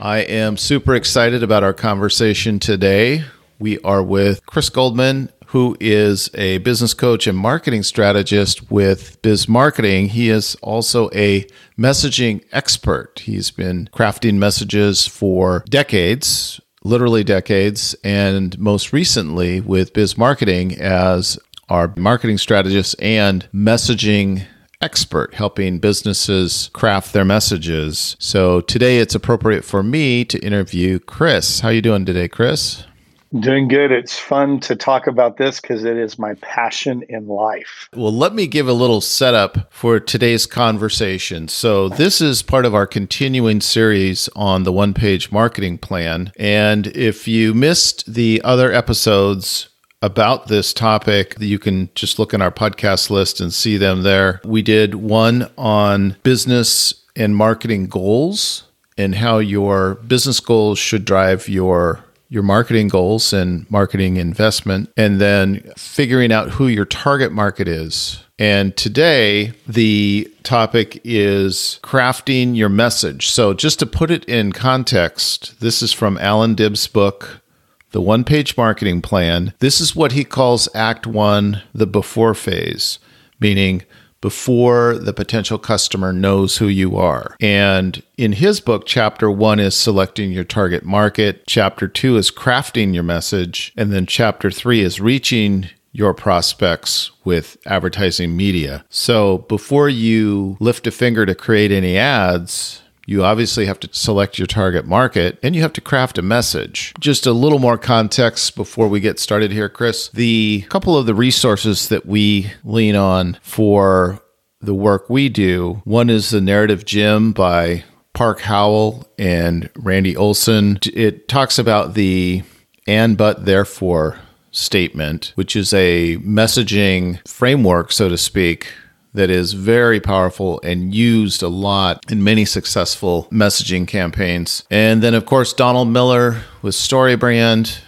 I am super excited about our conversation today. We are with Chris Goldman, who is a business coach and marketing strategist with Biz Marketing. He is also a messaging expert. He's been crafting messages for decades, literally decades, and most recently with Biz Marketing as our marketing strategist and messaging expert helping businesses craft their messages. So today it's appropriate for me to interview Chris. How are you doing today, Chris? Doing good. It's fun to talk about this because it is my passion in life. Well, let me give a little setup for today's conversation. So, this is part of our continuing series on the one page marketing plan. And if you missed the other episodes, about this topic, you can just look in our podcast list and see them there. We did one on business and marketing goals and how your business goals should drive your your marketing goals and marketing investment and then figuring out who your target market is. And today the topic is crafting your message. So just to put it in context, this is from Alan Dib's book the one page marketing plan. This is what he calls Act One, the before phase, meaning before the potential customer knows who you are. And in his book, chapter one is selecting your target market, chapter two is crafting your message, and then chapter three is reaching your prospects with advertising media. So before you lift a finger to create any ads, you obviously have to select your target market and you have to craft a message. Just a little more context before we get started here, Chris. The couple of the resources that we lean on for the work we do one is the Narrative Gym by Park Howell and Randy Olson. It talks about the and but therefore statement, which is a messaging framework, so to speak, that is very powerful and used a lot in many successful messaging campaigns. And then, of course, Donald Miller with StoryBrand,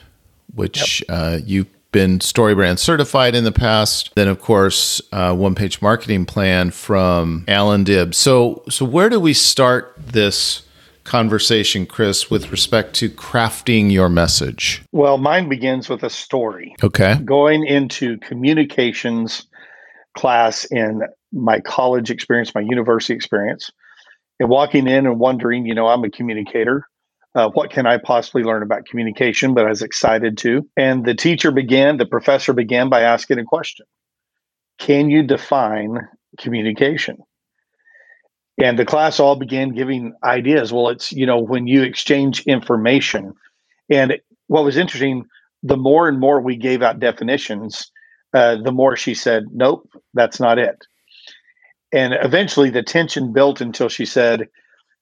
which yep. uh, you've been StoryBrand certified in the past. Then, of course, uh, one page marketing plan from Alan Dib. So, so where do we start this? conversation, Chris, with respect to crafting your message? Well, mine begins with a story. Okay. Going into communications class in my college experience, my university experience, and walking in and wondering, you know, I'm a communicator. Uh, what can I possibly learn about communication? But I was excited to. And the teacher began, the professor began by asking a question Can you define communication? And the class all began giving ideas. Well, it's, you know, when you exchange information. And what was interesting, the more and more we gave out definitions, uh, the more she said, Nope, that's not it. And eventually the tension built until she said,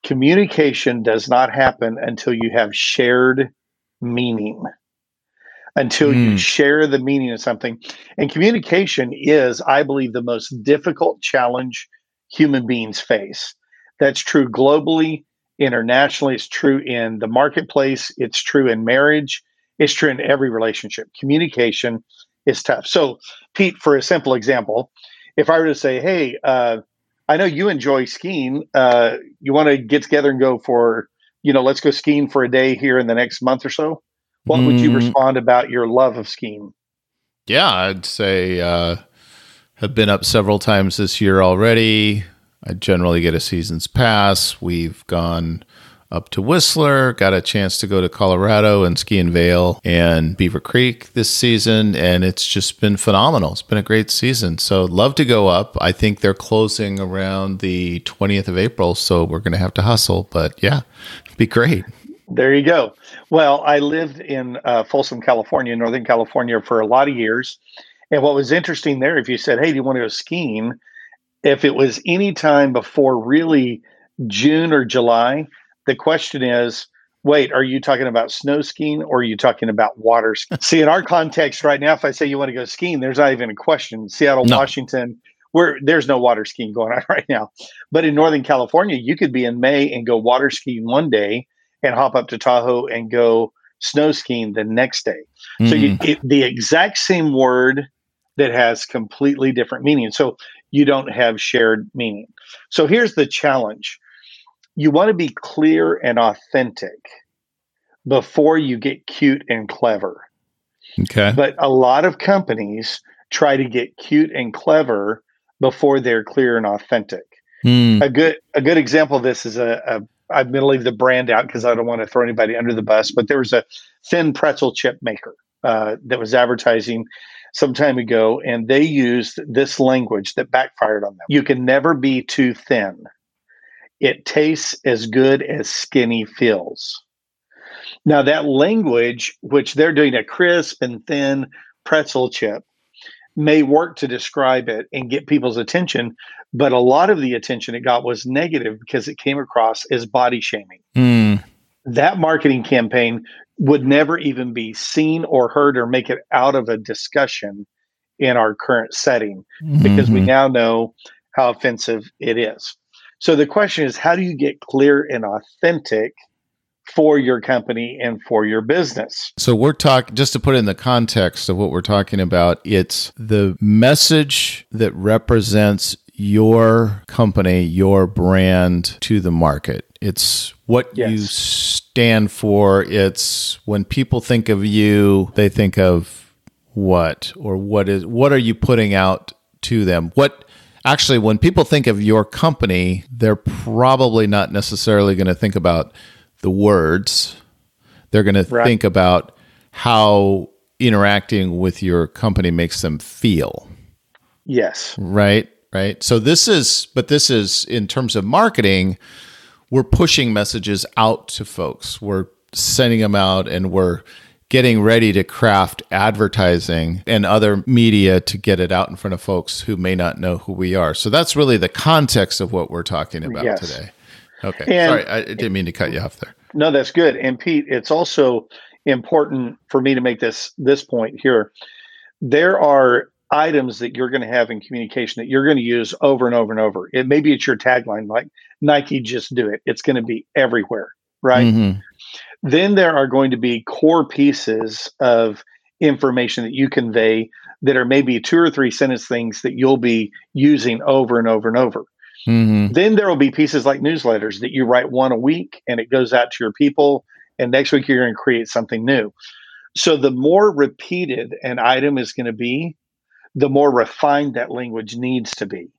Communication does not happen until you have shared meaning, until mm. you hmm. share the meaning of something. And communication is, I believe, the most difficult challenge human beings face. That's true globally, internationally, it's true in the marketplace, it's true in marriage, it's true in every relationship. Communication is tough. So, Pete, for a simple example, if I were to say, "Hey, uh, I know you enjoy skiing. Uh, you want to get together and go for, you know, let's go skiing for a day here in the next month or so." What mm. would you mm. respond about your love of skiing? Yeah, I'd say uh, have been up several times this year already. I generally get a season's pass. We've gone up to Whistler, got a chance to go to Colorado and ski in Vail and Beaver Creek this season, and it's just been phenomenal. It's been a great season. So, love to go up. I think they're closing around the 20th of April, so we're going to have to hustle, but yeah, be great. There you go. Well, I lived in uh, Folsom, California, Northern California, for a lot of years. And what was interesting there, if you said, Hey, do you want to go skiing? If it was any time before really June or July, the question is, wait, are you talking about snow skiing or are you talking about water skiing? See, in our context right now, if I say you want to go skiing, there's not even a question. Seattle, no. Washington, where there's no water skiing going on right now. But in Northern California, you could be in May and go water skiing one day and hop up to Tahoe and go snow skiing the next day. Mm. So you, mm. it, the exact same word that has completely different meaning. So you don't have shared meaning. So here's the challenge you want to be clear and authentic before you get cute and clever. Okay. But a lot of companies try to get cute and clever before they're clear and authentic. Mm. A good a good example of this is a, a I'm going to leave the brand out because I don't want to throw anybody under the bus. But there was a thin pretzel chip maker uh, that was advertising some time ago, and they used this language that backfired on them. You can never be too thin. It tastes as good as skinny feels. Now, that language, which they're doing a crisp and thin pretzel chip, may work to describe it and get people's attention, but a lot of the attention it got was negative because it came across as body shaming. Mm. That marketing campaign would never even be seen or heard or make it out of a discussion in our current setting because Mm-hmm. we now know how offensive it is. So the question is how do you get clear and authentic for your company and for your business? So we're talking just to put it in the context of what we're talking about, it's the message that represents your company, your brand to the market. It's what you stand for. It's when people think of you, they think of what or what is what are you putting out to them? What actually when people think of your company, they're probably not necessarily going to think about the words. They're going to think about how interacting with your company makes them feel. Yes. Right. Right. So this is, but this is in terms of marketing, we're pushing messages out to folks. We're sending them out and we're getting ready to craft advertising and other media to get it out in front of folks who may not know who we are. So that's really the context of what we're talking about Yes. today. Okay. And- Sorry, I didn't mean to cut you off there. No, that's good. And Pete, it's also important for me to make this this point here. There are items that you're going to have in communication that you're going to use over and over and over. It maybe it's your tagline like Nike just do it. It's going to be everywhere, right? Mhm. Then there are going to be core pieces of information that you convey that are maybe two or three sentence things that you'll be using over and over and over. Mhm. Then there will be pieces like newsletters that you write one a week and it goes out to your people. And next week you're going to create something new. So the more repeated an item is going to be, the more refined that language needs to be.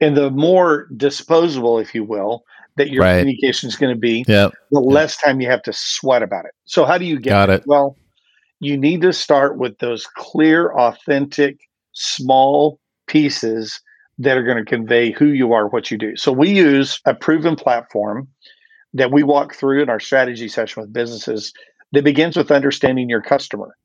And the more disposable, if you will, that your Right. communication is going to be, Yep. the less time you have to sweat about it. So how do you get Got there? it. Well, you need to start with those clear, authentic, small pieces that are going to convey who you are, what you do. So we use a proven platform that we walk through in our strategy session with businesses that begins with understanding your customer.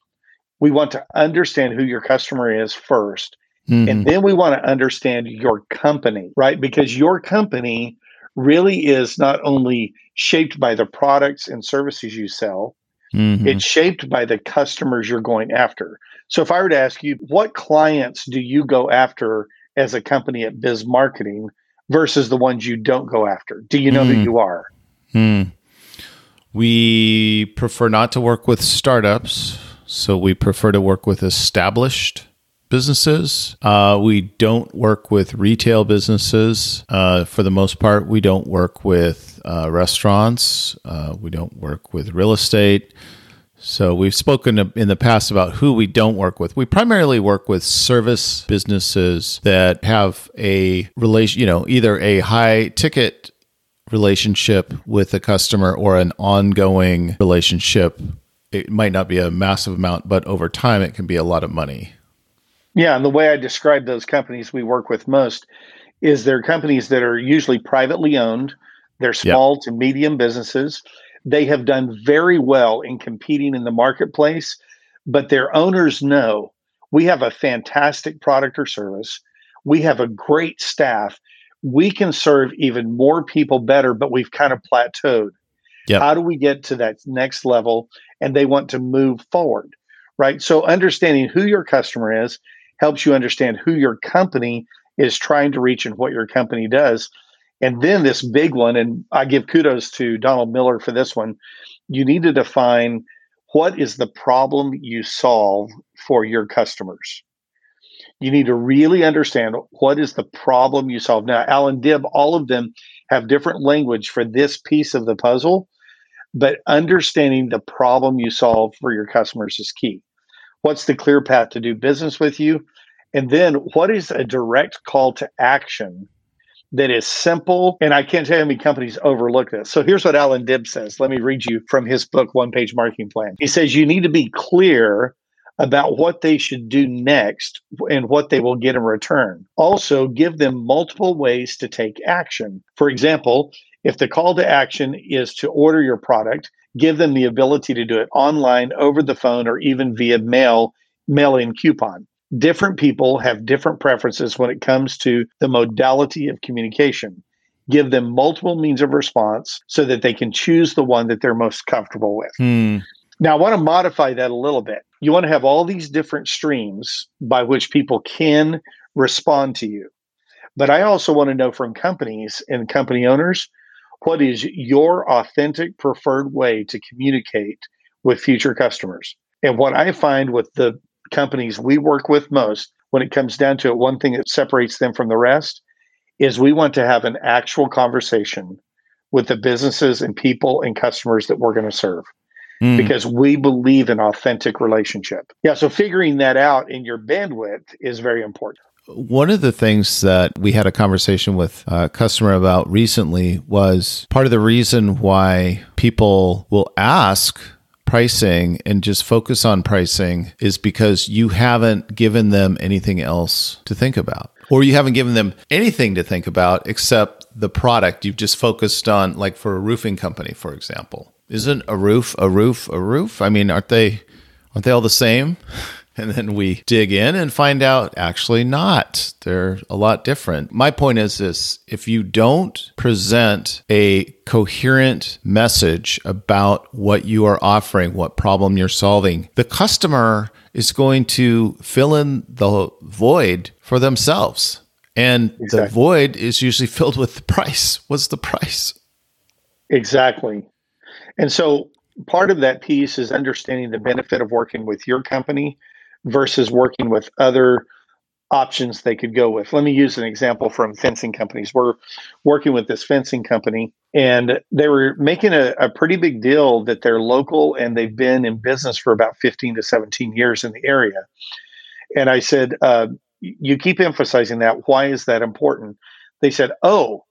We want to understand who your customer is first Mhm. and then we want to understand your company, right? Because your company really is not only shaped by the products and services you sell, Mhm. it's shaped by the customers you're going after. So if I were to ask you, what clients do you go after as a company at Biz Marketing versus the ones you don't go after? Do you know who Mm. you are? Hmm. We prefer not to work with startups, so we prefer to work with established businesses. Uh, we don't work with retail businesses uh, for the most part. We don't work with uh, restaurants. Uh, we don't work with real estate. So we've spoken in the past about who we don't work with. We primarily work with service businesses that have a relation, you know, either a high ticket relationship with a customer or an ongoing relationship. It might not be a massive amount, but over time it can be a lot of money. Yeah, and the way I describe those companies we work with most is they're companies that are usually privately owned. They're small to medium businesses. They have done very well in competing in the marketplace, but their owners know we have a fantastic product or service. We have a great staff. We can serve even more people better, but we've kind of plateaued. Yep. How do we get to that next level? And they want to move forward, right? So understanding who your customer is helps you understand who your company is trying to reach and what your company does. And then this big one, and I give kudos to Donald Miller for this one. You need to define what is the problem you solve for your customers. You need to really understand what is the problem you solve. Now, Alan Dib, all of them have different language for this piece of the puzzle, but understanding the problem you solve for your customers is key. What's the clear path to do business with you? And then what is a direct call to action that is simple? And I can't tell you how many companies overlook this. So here's what Alan Dibs says. Let me read you from his book, One Page Marketing Plan. He says, You need to be clear about what they should do next and what they will get in return. Also, give them multiple ways to take action. For example, if the call to action is to order your product, give them the ability to do it online, over the phone, or even via mail, mail in coupon. Different people have different preferences when it comes to the modality of communication. Give them multiple means of response so that they can choose the one that they're most comfortable with. Hmm. Now, I want to modify that a little bit. You want to have all these different streams by which people can respond to you. But I also want to know from companies and company owners what is your authentic preferred way to communicate with future customers. And what I find with the companies we work with most, when it comes down to it, one thing that separates them from the rest is we want to have an actual conversation with the businesses and people and customers that we're going to serve mm. because we believe in authentic relationship. Yeah, so figuring that out in your bandwidth is very important. One of the things that we had a conversation with a customer about recently was part of the reason why people will ask pricing and just focus on pricing is because you haven't given them anything else to think about. Or you haven't given them anything to think about except the product. You've just focused on, like for a roofing company, for example. Isn't a roof a roof a roof? I mean, aren't they aren't they all the same? And then we dig in and find out actually not. They're a lot different. My point is this if you don't present a coherent message about what you are offering, what problem you're solving, the customer is going to fill in the void for themselves. And exactly. the void is usually filled with the price. What's the price? Exactly. And so part of that piece is understanding the benefit of working with your company versus working with other options they could go with. Let me use an example from fencing companies. We're working with this fencing company, and they were making a, a, pretty big deal that they're local and they've been in business for about 15 to 17 years in the area. And I said, uh, You keep emphasizing that. Why is that important? They said, Oh,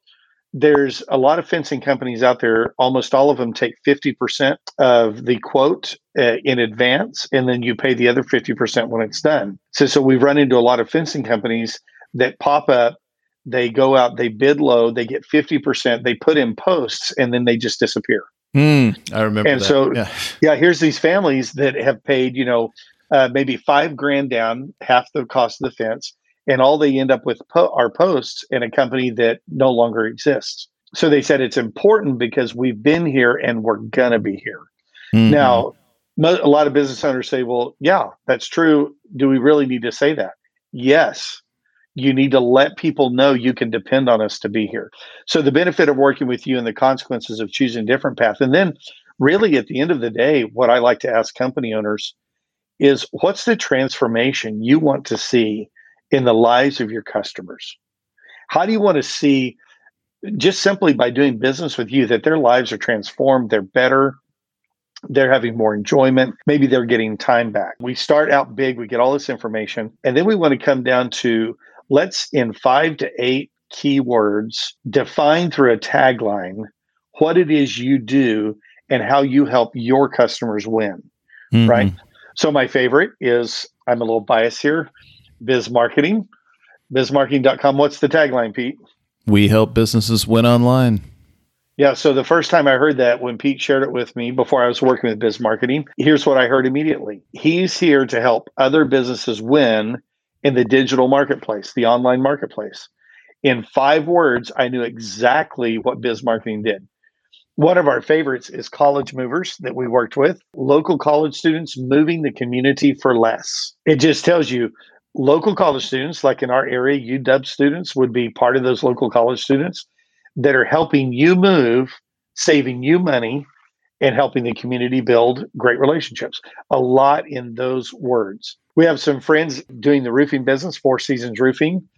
there's a lot of fencing companies out there. Almost all of them take 50% of the quote uh, in advance, and then you pay the other 50% when it's done. So, so we've run into a lot of fencing companies that pop up. They go out, they bid low, they get 50%, they put in posts, and then they just disappear. Mm, I remember. And that. so, yeah. yeah, here's these families that have paid, you know, uh, maybe five grand down, half the cost of the fence and all they end up with po- are posts in a company that no longer exists. So they said it's important because we've been here and we're gonna be here. Mm-hmm. Now, a lot of business owners say, "Well, yeah, that's true. Do we really need to say that?" Yes. You need to let people know you can depend on us to be here. So the benefit of working with you and the consequences of choosing a different path. And then really at the end of the day, what I like to ask company owners is what's the transformation you want to see in the lives of your customers? How do you want to see, just simply by doing business with you, that their lives are transformed, they're better, they're having more enjoyment, maybe they're getting time back? We start out big, we get all this information, and then we want to come down to let's, in five to eight keywords, define through a tagline what it is you do and how you help your customers win. Mm-hmm. Right. So, my favorite is I'm a little biased here Biz Marketing, bizmarketing.com. What's the tagline, Pete? We help businesses win online. Yeah. So the first time I heard that, when Pete shared it with me before I was working with Biz Marketing, here's what I heard immediately. He's here to help other businesses win in the digital marketplace, the online marketplace. In five words, I knew exactly what Biz Marketing did. One of our favorites is college movers that we worked with, local college students moving the community for less. It just tells you local college students, like in our area, UW students would be part of those local college students that are helping you move, saving you money, and helping the community build great relationships. A lot in those words. We have some friends doing the roofing business, Four Seasons Roofing.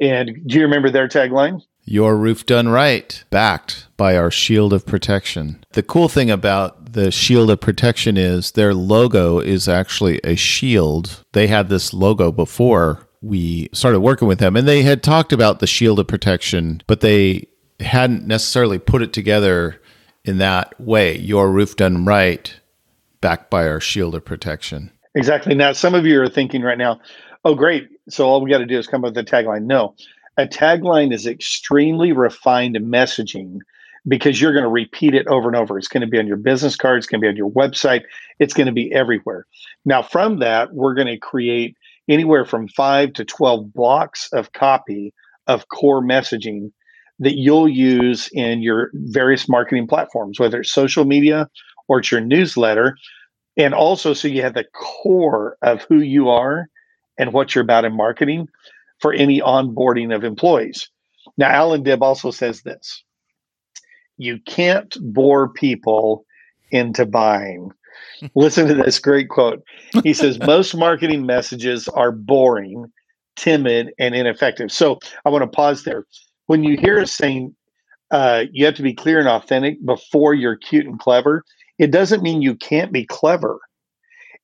And do you remember their tagline? Your roof done right, backed by our shield of protection. The cool thing about the shield of protection is their logo is actually a shield. They had this logo before we started working with them, and they had talked about the shield of protection, but they hadn't necessarily put it together in that way. Your roof done right, backed by our shield of protection. Exactly. Now, some of you are thinking right now, oh, great. So all we got to do is come up with a tagline. No, a tagline is extremely refined messaging because you're going to repeat it over and over. It's going to be on your business card, it's going to be on your website, it's going to be everywhere. Now, from that, we're going to create anywhere from five to 12 blocks of copy of core messaging that you'll use in your various marketing platforms, whether it's social media or it's your newsletter. And also, so you have the core of who you are and what you're about in marketing for any onboarding of employees. Now, Alan Dib also says this you can't bore people into buying. Listen to this great quote. He says, Most marketing messages are boring, timid, and ineffective. So I want to pause there. When you hear us saying uh, you have to be clear and authentic before you're cute and clever, it doesn't mean you can't be clever.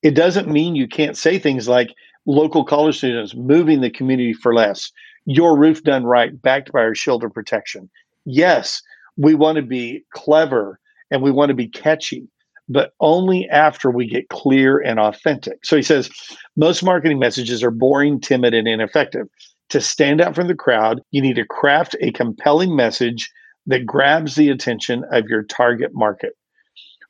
It doesn't mean you can't say things like, local college students moving the community for less. Your roof done right, backed by our shield of protection. Yes, we want to be clever and we want to be catchy, but only after we get clear and authentic. So he says most marketing messages are boring, timid, and ineffective. To stand out from the crowd, you need to craft a compelling message that grabs the attention of your target market.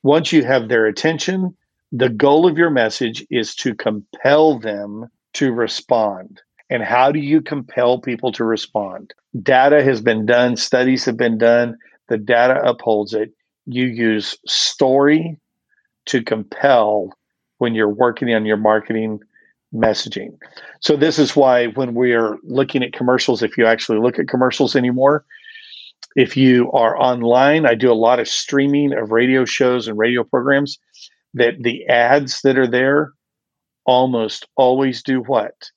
Once you have their attention, the goal of your message is to compel them to respond. And how do you compel people to respond? Data has been done, studies have been done, the data upholds it. You use story to compel when you're working on your marketing messaging. So, this is why when we are looking at commercials, if you actually look at commercials anymore, if you are online, I do a lot of streaming of radio shows and radio programs that the ads that are there almost always do what?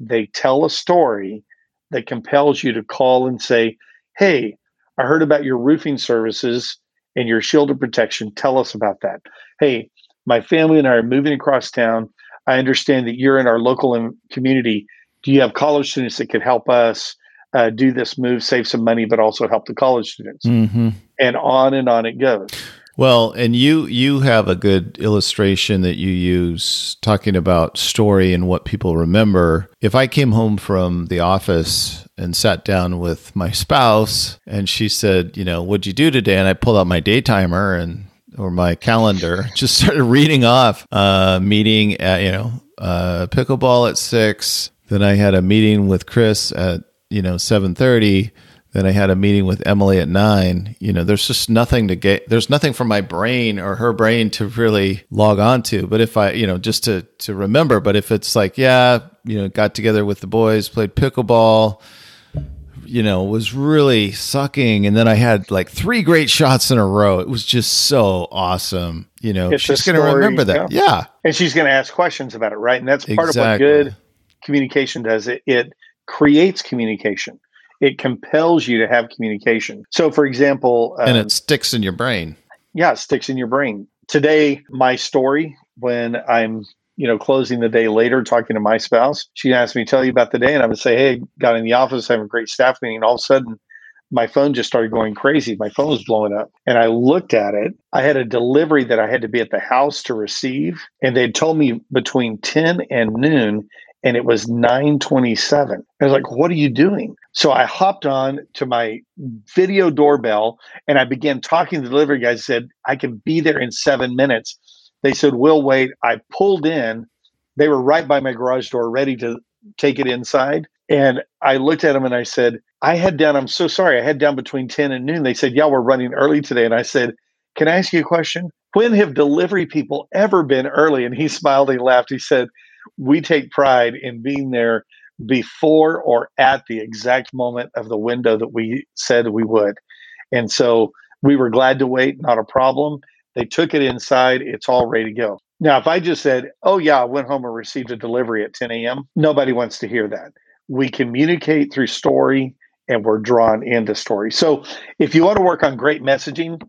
They tell a story that compels you to call and say, Hey, I heard about your roofing services and your shield of protection. Tell us about that. Hey, my family and I are moving across town. I understand that you're in our local community. Do you have college students that could help us uh, do this move, save some money, but also help the college students? Mm-hmm. And on and on it goes. Well, and you you have a good illustration that you use talking about story and what people remember. If I came home from the office and sat down with my spouse and she said, you know, what'd you do today? And I pulled out my day timer and or my calendar, just started reading off uh meeting at, you know, uh pickleball at six. Then I had a meeting with Chris at, you know, seven thirty then I had a meeting with Emily at nine. You know, there's just nothing to get. There's nothing for my brain or her brain to really log on to. But if I, you know, just to to remember. But if it's like, yeah, you know, got together with the boys, played pickleball, you know, was really sucking. And then I had like three great shots in a row. It was just so awesome. You know, it's she's going to remember that. Yeah. yeah. And she's going to ask questions about it. Right. And that's part exactly. of what good communication does. It, it creates communication it compels you to have communication. So, for example, um, and it sticks in your brain. Yeah, it sticks in your brain. Today, my story when I'm you know, closing the day later, talking to my spouse, she asked me to tell you about the day, and I would say, "Hey, got in the office, having a great staff meeting." And all of a sudden, my phone just started going crazy. My phone was blowing up, and I looked at it. I had a delivery that I had to be at the house to receive, and they'd told me between ten and noon, and it was 927. I was like, what are you doing? So I hopped on to my video doorbell and I began talking to the delivery guys. I said, I can be there in seven minutes. They said, we'll wait. I pulled in. They were right by my garage door, ready to take it inside. And I looked at them and I said, I had down, I'm so sorry. I had down between 10 and noon. They said, Yeah, we're running early today. And I said, Can I ask you a question? When have delivery people ever been early? And he smiled he laughed. He said, we take pride in being there before or at the exact moment of the window that we said we would. And so we were glad to wait, not a problem. They took it inside, it's all ready to go. Now, if I just said, oh, yeah, I went home and received a delivery at 10 a.m., nobody wants to hear that. We communicate through story and we're drawn into story. So if you want to work on great messaging,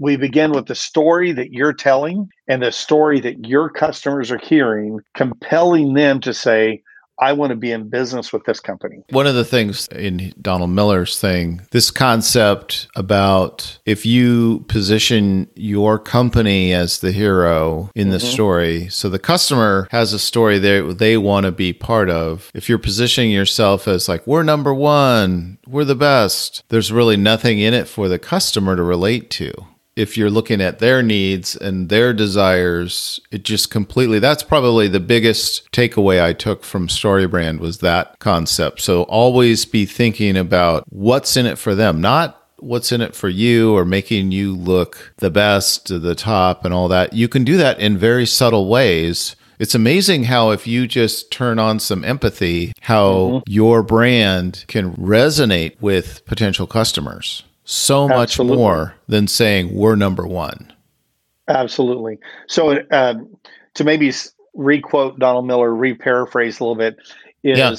we begin with the story that you're telling and the story that your customers are hearing, compelling them to say, I want to be in business with this company. One of the things in Donald Miller's thing, this concept about if you position your company as the hero in the mm-hmm. story, so the customer has a story they they want to be part of. If you're positioning yourself as like we're number 1, we're the best, there's really nothing in it for the customer to relate to if you're looking at their needs and their desires, it just completely that's probably the biggest takeaway I took from StoryBrand was that concept. So always be thinking about what's in it for them, not what's in it for you or making you look the best, the top and all that. You can do that in very subtle ways. It's amazing how if you just turn on some empathy, how mm-hmm. your brand can resonate with potential customers so much Absolutely. more than saying we're number one. Absolutely. So, um, to maybe requote Donald Miller, reparaphrase a little bit, is yeah.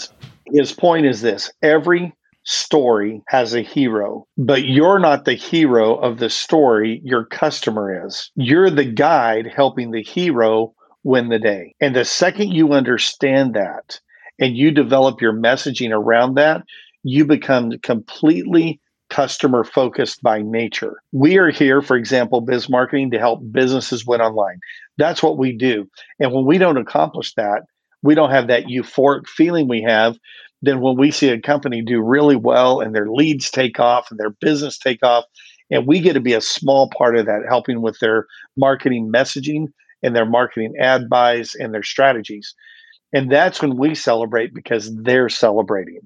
his point is this: every story has a hero, but you're not the hero of the story. Your customer is. You're the guide helping the hero win the day. And the second you understand that and you develop your messaging around that, you become completely customer focused by nature. We are here, for example, biz marketing to help businesses win online. That's what we do. And when we don't accomplish that, we don't have that euphoric feeling we have. Then when we see a company do really well and their leads take off and their business take off, and we get to be a small part of that, helping with their marketing messaging and their marketing ad buys and their strategies. And that's when we celebrate because they're celebrating.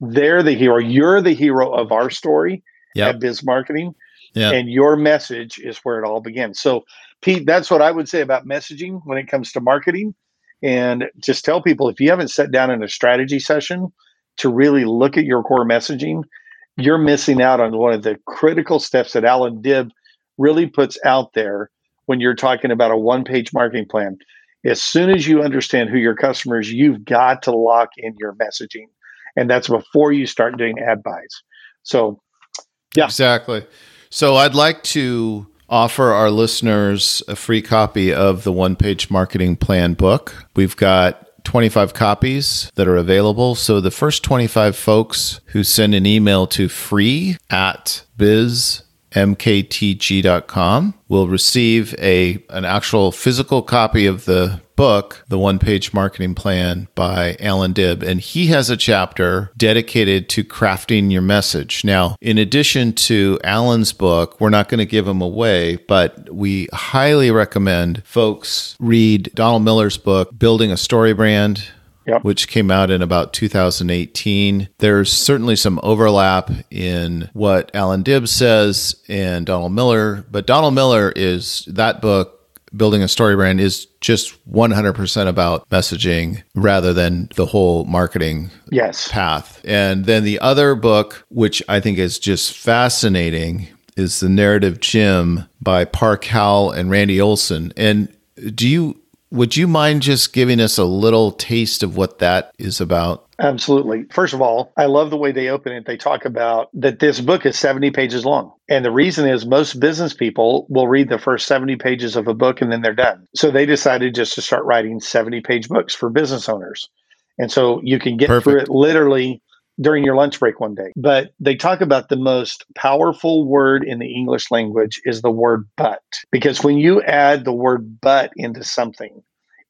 They're the hero. You're the hero of our story yep. at Biz Marketing. Yep. And your message is where it all begins. So, Pete, that's what I would say about messaging when it comes to marketing. And just tell people if you haven't sat down in a strategy session to really look at your core messaging, you're missing out on one of the critical steps that Alan Dib really puts out there when you're talking about a one page marketing plan. As soon as you understand who your customers, you've got to lock in your messaging and that's before you start doing ad buys. So, yeah, exactly. So, I'd like to offer our listeners a free copy of the One Page Marketing Plan book. We've got 25 copies that are available. So the first 25 folks who send an email to free at biz mktg.com will receive a an actual physical copy of the book, The One Page Marketing Plan by Alan Dib, and he has a chapter dedicated to crafting your message. Now, in addition to Alan's book, we're not going to give him away, but we highly recommend folks read Donald Miller's book, Building a Story Brand yep. which came out in about 2018. There's certainly some overlap in what Alan Dib says and Donald Miller, but Donald Miller is that book building a story brand is just 100% about messaging rather than the whole marketing yes. path. And then the other book, which I think is just fascinating, is The Narrative Gym by Park Howell and Randy Olson. And do you would you mind just giving us a little taste of what that is about? Absolutely. First of all, I love the way they open it. They talk about that this book is 70 pages long. And the reason is most business people will read the first 70 pages of a book and then they're done. So they decided just to start writing 70 page books for business owners. And so you can get Perfect. through it literally during your lunch break one day. But they talk about the most powerful word in the English language is the word but. Because when you add the word but into something,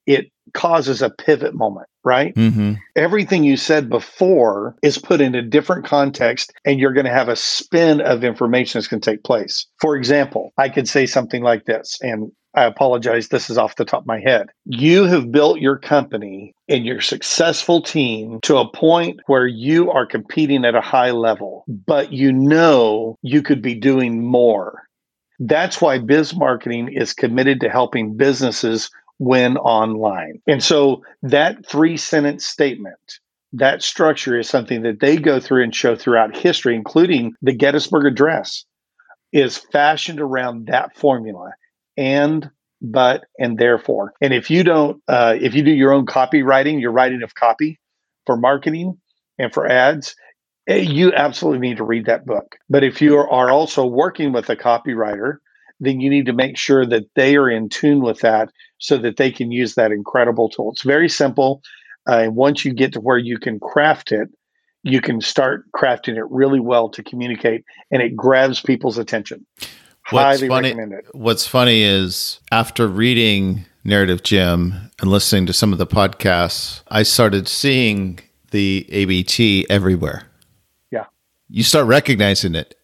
it causes a pivot moment, right? Mm-hmm. Everything you said before is put in a different context, and you're going to have a spin of information that's going to take place. For example, I could say something like this, and I apologize, this is off the top of my head. You have built your company and your successful team to a point where you are competing at a high level, but you know you could be doing more. That's why biz marketing is committed to helping businesses win online. And so that three sentence statement, that structure is something that they go through and show throughout history, including the Gettysburg Address, is fashioned around that formula and but and therefore and if you don't uh, if you do your own copywriting your writing of copy for marketing and for ads eh, you absolutely need to read that book. But if you are also working with a copywriter, then you need to make sure that they are in tune with that so that they can use that incredible tool. It's very simple. Uh, and once you get to where you can craft it, you can start crafting it really well to communicate and it grabs people's attention. What's Highly funny, recommend it. What's funny is after reading Narrative Gym and listening to some of the podcasts, I started seeing the ABT everywhere. Yeah. You start recognizing it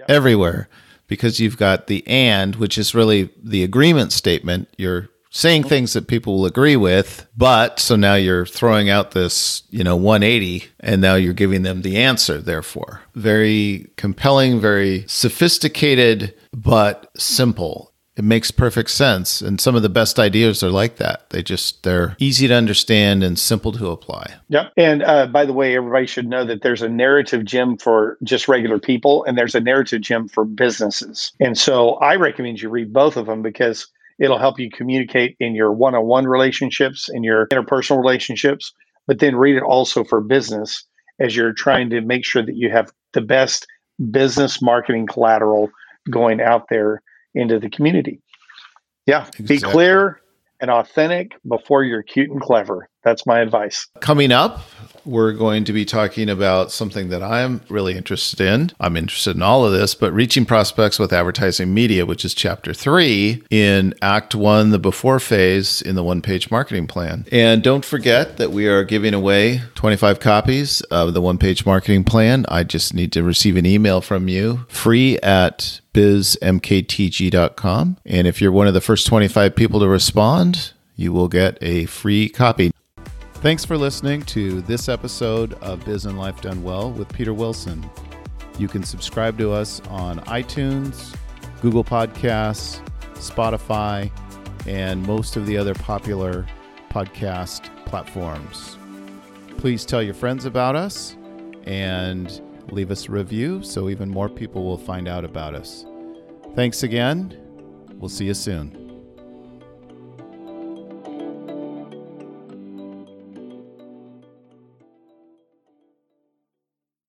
Yeah. everywhere because you've got the and, which is really the agreement statement. You're saying things that people will agree with, but so now you're throwing out this, you know, 180 and now you're giving them the answer, therefore. Very compelling, very sophisticated, but simple. It makes perfect sense. And some of the best ideas are like that. They just, they're easy to understand and simple to apply. Yep. And uh, by the way, everybody should know that there's a narrative gym for just regular people and there's a narrative gym for businesses. And so I recommend you read both of them because it'll help you communicate in your one on one relationships, in your interpersonal relationships, but then read it also for business as you're trying to make sure that you have the best business marketing collateral going out there into the community. Yeah. Be clear and authentic before you're cute and clever. That's my advice. Coming up, we're going to be talking about something that I'm really interested in. I'm interested in all of this, but reaching prospects with advertising media, which is chapter three in Act One, the before phase in the one page marketing plan. And don't forget that we are giving away 25 copies of the one page marketing plan. I just need to receive an email from you free at bizmktg.com. And if you're one of the first 25 people to respond, you will get a free copy. Thanks for listening to this episode of Biz and Life Done Well with Peter Wilson. You can subscribe to us on iTunes, Google Podcasts, Spotify, and most of the other popular podcast platforms. Please tell your friends about us and leave us a review so even more people will find out about us. Thanks again. We'll see you soon.